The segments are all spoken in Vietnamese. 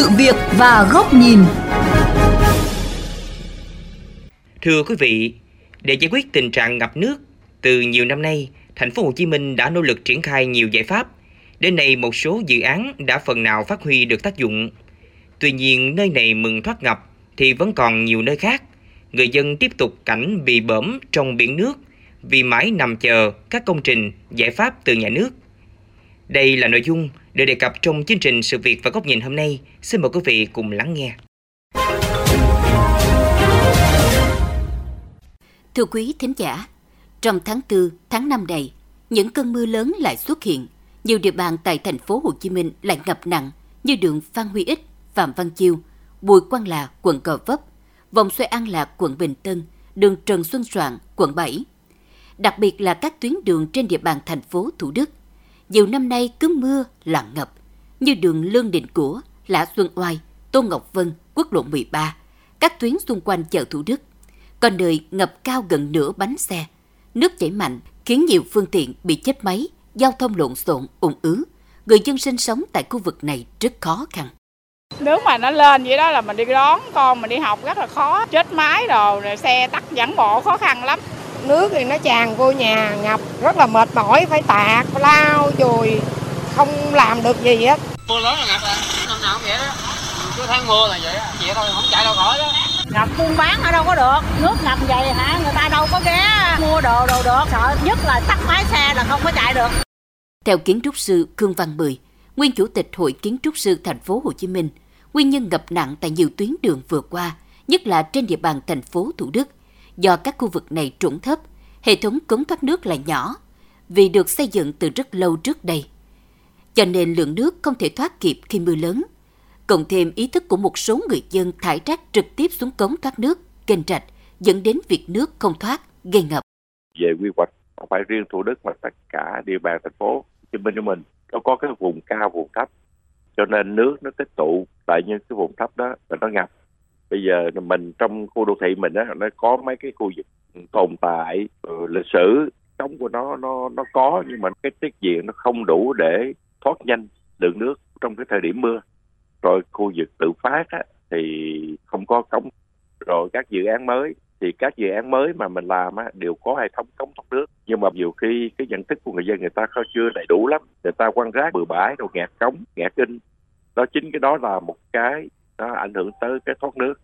sự việc và góc nhìn. Thưa quý vị, để giải quyết tình trạng ngập nước, từ nhiều năm nay, thành phố Hồ Chí Minh đã nỗ lực triển khai nhiều giải pháp. Đến nay một số dự án đã phần nào phát huy được tác dụng. Tuy nhiên, nơi này mừng thoát ngập thì vẫn còn nhiều nơi khác. Người dân tiếp tục cảnh bị bẫm trong biển nước vì mãi nằm chờ các công trình, giải pháp từ nhà nước. Đây là nội dung được đề cập trong chương trình Sự việc và góc nhìn hôm nay. Xin mời quý vị cùng lắng nghe. Thưa quý thính giả, trong tháng 4, tháng 5 này, những cơn mưa lớn lại xuất hiện. Nhiều địa bàn tại thành phố Hồ Chí Minh lại ngập nặng như đường Phan Huy Ích, Phạm Văn Chiêu, Bùi Quang Là, quận Gò Vấp, vòng xoay An Lạc, quận Bình Tân, đường Trần Xuân Soạn, quận 7. Đặc biệt là các tuyến đường trên địa bàn thành phố Thủ Đức. Nhiều năm nay cứ mưa là ngập, như đường Lương Định Của, Lã Xuân Oai, Tô Ngọc Vân, quốc lộ 13, các tuyến xung quanh chợ Thủ Đức. Còn nơi ngập cao gần nửa bánh xe. Nước chảy mạnh khiến nhiều phương tiện bị chết máy, giao thông lộn xộn, ủng ứ. Người dân sinh sống tại khu vực này rất khó khăn. Nếu mà nó lên vậy đó là mình đi đón con mình đi học rất là khó, chết máy rồi, rồi xe tắt dẫn bộ khó khăn lắm. Nước thì nó tràn vô nhà, ngập rất là mệt mỏi, phải tạt, phải lao, chùi, không làm được gì hết. Mưa lớn là ngập à, năm nào cũng vậy đó. Cứ tháng mưa là vậy á, vậy thôi không chạy đâu khỏi đó. Ngập buôn bán ở đâu có được, nước ngập vậy hả, người ta đâu có ghé mua đồ đồ được, sợ nhất là tắt máy xe là không có chạy được. Theo kiến trúc sư Khương Văn Mười, nguyên chủ tịch Hội Kiến trúc sư thành phố Hồ Chí Minh, nguyên nhân ngập nặng tại nhiều tuyến đường vừa qua, nhất là trên địa bàn thành phố Thủ Đức, do các khu vực này trũng thấp, hệ thống cống thoát nước là nhỏ, vì được xây dựng từ rất lâu trước đây. Cho nên lượng nước không thể thoát kịp khi mưa lớn. Cộng thêm ý thức của một số người dân thải rác trực tiếp xuống cống thoát nước, kênh rạch, dẫn đến việc nước không thoát, gây ngập. Về quy hoạch, không phải riêng Thủ Đức mà tất cả địa bàn thành phố Hồ Chí Minh của mình, nó có cái vùng cao, vùng thấp. Cho nên nước nó tích tụ tại những cái vùng thấp đó và nó ngập bây giờ mình trong khu đô thị mình á nó có mấy cái khu vực tồn tại ừ, lịch sử sống của nó nó nó có nhưng mà cái tiết diện nó không đủ để thoát nhanh lượng nước trong cái thời điểm mưa. Rồi khu vực tự phát á, thì không có cống. Rồi các dự án mới thì các dự án mới mà mình làm á, đều có hệ thống cống thoát nước. Nhưng mà nhiều khi cái nhận thức của người dân người ta không chưa đầy đủ lắm. Người ta quan rác bừa bãi rồi ngạt cống ngạt kinh đó chính cái đó là một cái nó ảnh hưởng tới cái thoát nước.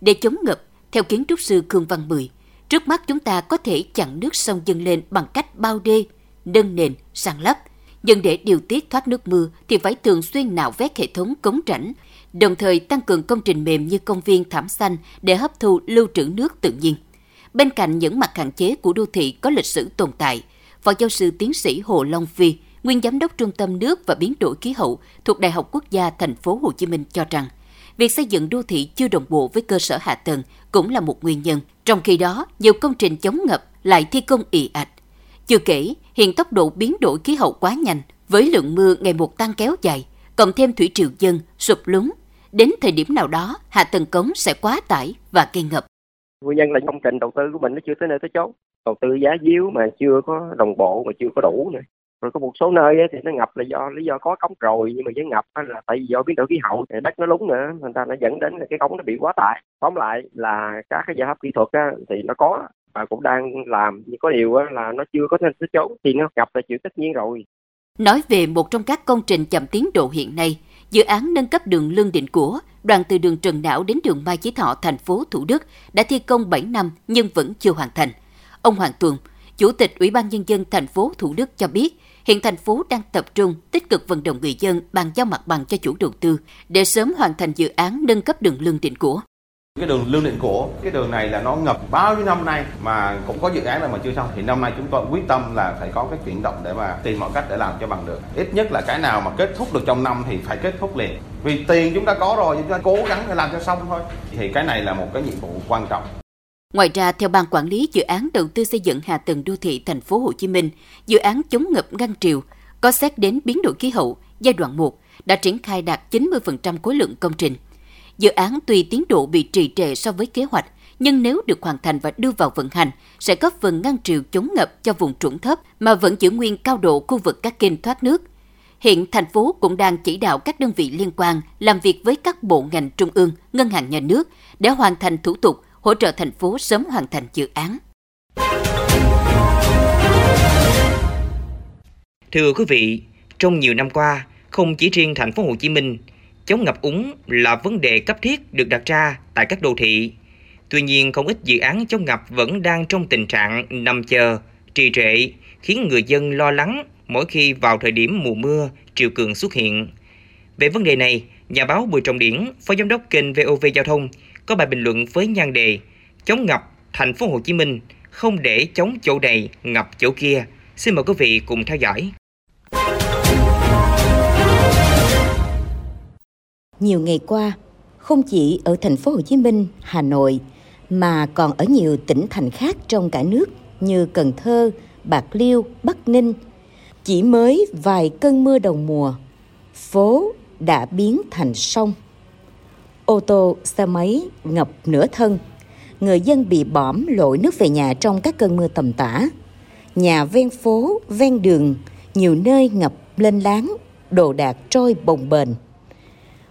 Để chống ngập, theo kiến trúc sư Khương Văn Mười, trước mắt chúng ta có thể chặn nước sông dâng lên bằng cách bao đê, nâng nền, sàn lấp. Nhưng để điều tiết thoát nước mưa thì phải thường xuyên nạo vét hệ thống cống rãnh, đồng thời tăng cường công trình mềm như công viên thảm xanh để hấp thu lưu trữ nước tự nhiên. Bên cạnh những mặt hạn chế của đô thị có lịch sử tồn tại, Phó giáo sư tiến sĩ Hồ Long Phi, nguyên giám đốc Trung tâm nước và biến đổi khí hậu thuộc Đại học Quốc gia Thành phố Hồ Chí Minh cho rằng, việc xây dựng đô thị chưa đồng bộ với cơ sở hạ tầng cũng là một nguyên nhân. Trong khi đó, nhiều công trình chống ngập lại thi công ì ạch. Chưa kể, hiện tốc độ biến đổi khí hậu quá nhanh, với lượng mưa ngày một tăng kéo dài, cộng thêm thủy triều dân, sụp lún. Đến thời điểm nào đó, hạ tầng cống sẽ quá tải và gây ngập. Nguyên nhân là công trình đầu tư của mình nó chưa tới nơi tới chốn. Đầu tư giá díu mà chưa có đồng bộ mà chưa có đủ nữa rồi có một số nơi thì nó ngập là do lý do có cống rồi nhưng mà với ngập là tại vì do biến đổi khí hậu thì đất nó lún nữa thành ra nó dẫn đến là cái cống nó bị quá tải. Tóm lại là các cái giải pháp kỹ thuật á, thì nó có và cũng đang làm nhưng có điều là nó chưa có nên tới chốn. Thì nó ngập là chuyện tất nhiên rồi. Nói về một trong các công trình chậm tiến độ hiện nay, dự án nâng cấp đường Lương Định Của, đoạn từ đường Trần Não đến đường Mai Chí Thọ, thành phố Thủ Đức, đã thi công 7 năm nhưng vẫn chưa hoàn thành. Ông Hoàng Tuần, Chủ tịch Ủy ban Nhân dân thành phố Thủ Đức cho biết, hiện thành phố đang tập trung tích cực vận động người dân bàn giao mặt bằng cho chủ đầu tư để sớm hoàn thành dự án nâng cấp đường Lương Định Của. Cái đường Lương Định Của, cái đường này là nó ngập bao nhiêu năm nay mà cũng có dự án là mà chưa xong. Thì năm nay chúng tôi quyết tâm là phải có cái chuyển động để mà tìm mọi cách để làm cho bằng được. Ít nhất là cái nào mà kết thúc được trong năm thì phải kết thúc liền. Vì tiền chúng ta có rồi, chúng ta cố gắng để làm cho xong thôi. Thì cái này là một cái nhiệm vụ quan trọng. Ngoài ra, theo ban quản lý dự án đầu tư xây dựng hạ tầng đô thị thành phố Hồ Chí Minh, dự án chống ngập ngăn triều có xét đến biến đổi khí hậu giai đoạn 1 đã triển khai đạt 90% khối lượng công trình. Dự án tuy tiến độ bị trì trệ so với kế hoạch, nhưng nếu được hoàn thành và đưa vào vận hành sẽ góp phần ngăn triều chống ngập cho vùng trũng thấp mà vẫn giữ nguyên cao độ khu vực các kênh thoát nước. Hiện thành phố cũng đang chỉ đạo các đơn vị liên quan làm việc với các bộ ngành trung ương, ngân hàng nhà nước để hoàn thành thủ tục hỗ trợ thành phố sớm hoàn thành dự án. Thưa quý vị, trong nhiều năm qua, không chỉ riêng thành phố Hồ Chí Minh, chống ngập úng là vấn đề cấp thiết được đặt ra tại các đô thị. Tuy nhiên, không ít dự án chống ngập vẫn đang trong tình trạng nằm chờ, trì trệ, khiến người dân lo lắng mỗi khi vào thời điểm mùa mưa, triều cường xuất hiện. Về vấn đề này, nhà báo Bùi Trọng Điển, phó giám đốc kênh VOV Giao thông, có bài bình luận với nhan đề Chống ngập thành phố Hồ Chí Minh không để chống chỗ này ngập chỗ kia. Xin mời quý vị cùng theo dõi. Nhiều ngày qua, không chỉ ở thành phố Hồ Chí Minh, Hà Nội mà còn ở nhiều tỉnh thành khác trong cả nước như Cần Thơ, Bạc Liêu, Bắc Ninh. Chỉ mới vài cơn mưa đầu mùa, phố đã biến thành sông. Ô tô, xe máy ngập nửa thân. Người dân bị bõm lội nước về nhà trong các cơn mưa tầm tã. Nhà ven phố, ven đường, nhiều nơi ngập lên láng, đồ đạc trôi bồng bềnh.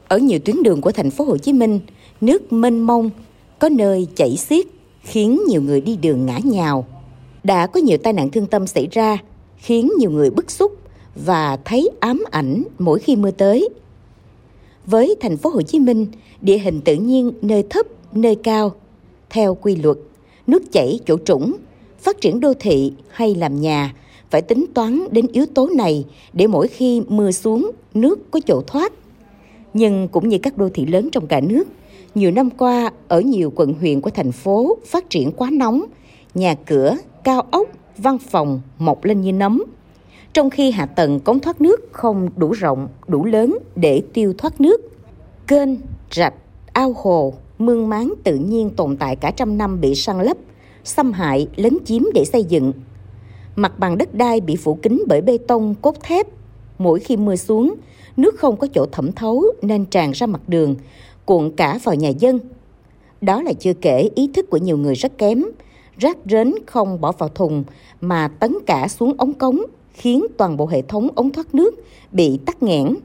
Ở nhiều tuyến đường của thành phố Hồ Chí Minh, nước mênh mông, có nơi chảy xiết khiến nhiều người đi đường ngã nhào. Đã có nhiều tai nạn thương tâm xảy ra khiến nhiều người bức xúc và thấy ám ảnh mỗi khi mưa tới. Với thành phố Hồ Chí Minh, địa hình tự nhiên nơi thấp, nơi cao, theo quy luật, nước chảy chỗ trũng, phát triển đô thị hay làm nhà phải tính toán đến yếu tố này để mỗi khi mưa xuống, nước có chỗ thoát. Nhưng cũng như các đô thị lớn trong cả nước, nhiều năm qua ở nhiều quận huyện của thành phố phát triển quá nóng, nhà cửa, cao ốc, văn phòng mọc lên như nấm. Trong khi hạ tầng cống thoát nước không đủ rộng, đủ lớn để tiêu thoát nước, kênh, rạch, ao hồ, mương máng tự nhiên tồn tại cả trăm năm bị săn lấp, xâm hại, lấn chiếm để xây dựng. Mặt bằng đất đai bị phủ kín bởi bê tông, cốt thép. Mỗi khi mưa xuống, nước không có chỗ thẩm thấu nên tràn ra mặt đường, cuộn cả vào nhà dân. Đó là chưa kể ý thức của nhiều người rất kém, rác rến không bỏ vào thùng mà tấn cả xuống ống cống, khiến toàn bộ hệ thống ống thoát nước bị tắc nghẽn.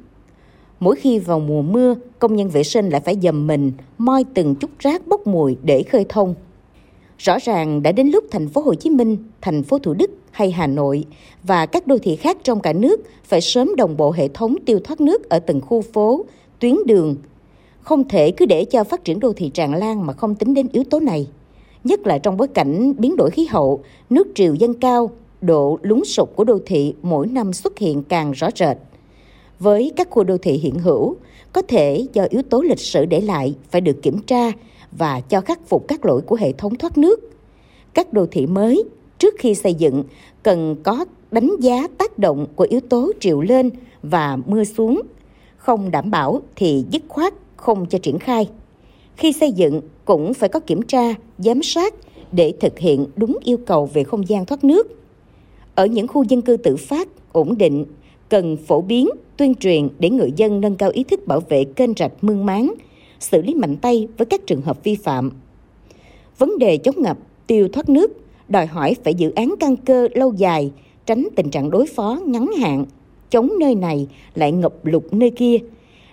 Mỗi khi vào mùa mưa, công nhân vệ sinh lại phải dầm mình, moi từng chút rác bốc mùi để khơi thông. Rõ ràng đã đến lúc thành phố Hồ Chí Minh, thành phố Thủ Đức hay Hà Nội và các đô thị khác trong cả nước phải sớm đồng bộ hệ thống tiêu thoát nước ở từng khu phố, tuyến đường. Không thể cứ để cho phát triển đô thị tràn lan mà không tính đến yếu tố này. Nhất là trong bối cảnh biến đổi khí hậu, nước triều dâng cao, độ lún sụp của đô thị mỗi năm xuất hiện càng rõ rệt. Với các khu đô thị hiện hữu, có thể do yếu tố lịch sử để lại phải được kiểm tra và cho khắc phục các lỗi của hệ thống thoát nước. Các đô thị mới trước khi xây dựng cần có đánh giá tác động của yếu tố triều lên và mưa xuống. Không đảm bảo thì dứt khoát không cho triển khai. Khi xây dựng cũng phải có kiểm tra, giám sát để thực hiện đúng yêu cầu về không gian thoát nước. Ở những khu dân cư tự phát, ổn định, cần phổ biến, tuyên truyền để người dân nâng cao ý thức bảo vệ kênh rạch mương máng, xử lý mạnh tay với các trường hợp vi phạm. Vấn đề chống ngập, tiêu thoát nước đòi hỏi phải dự án căn cơ lâu dài, tránh tình trạng đối phó ngắn hạn, chống nơi này lại ngập lụt nơi kia.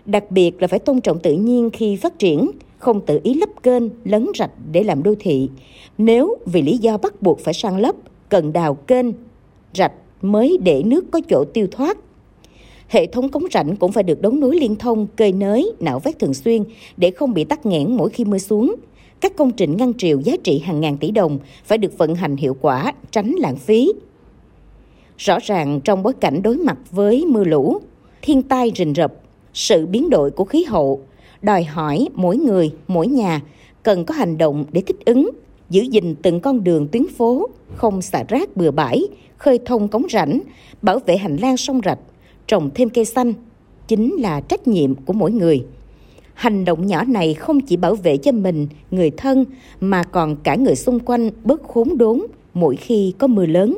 Đặc biệt là phải tôn trọng tự nhiên khi phát triển, không tự ý lấp kênh, lấn rạch để làm đô thị. Nếu vì lý do bắt buộc phải san lấp, cần đào kênh, rạch mới để nước có chỗ tiêu thoát. Hệ thống cống rãnh cũng phải được đấu nối liên thông, cơi nới, nạo vét thường xuyên để không bị tắc nghẽn mỗi khi mưa xuống. Các công trình ngăn triều giá trị hàng ngàn tỷ đồng phải được vận hành hiệu quả, tránh lãng phí. Rõ ràng trong bối cảnh đối mặt với mưa lũ, thiên tai rình rập, sự biến đổi của khí hậu, đòi hỏi mỗi người, mỗi nhà cần có hành động để thích ứng, giữ gìn từng con đường tuyến phố, không xả rác bừa bãi, khơi thông cống rãnh, bảo vệ hành lang sông rạch, trồng thêm cây xanh, chính là trách nhiệm của mỗi người. Hành động nhỏ này không chỉ bảo vệ cho mình, người thân, mà còn cả người xung quanh bớt khốn đốn mỗi khi có mưa lớn.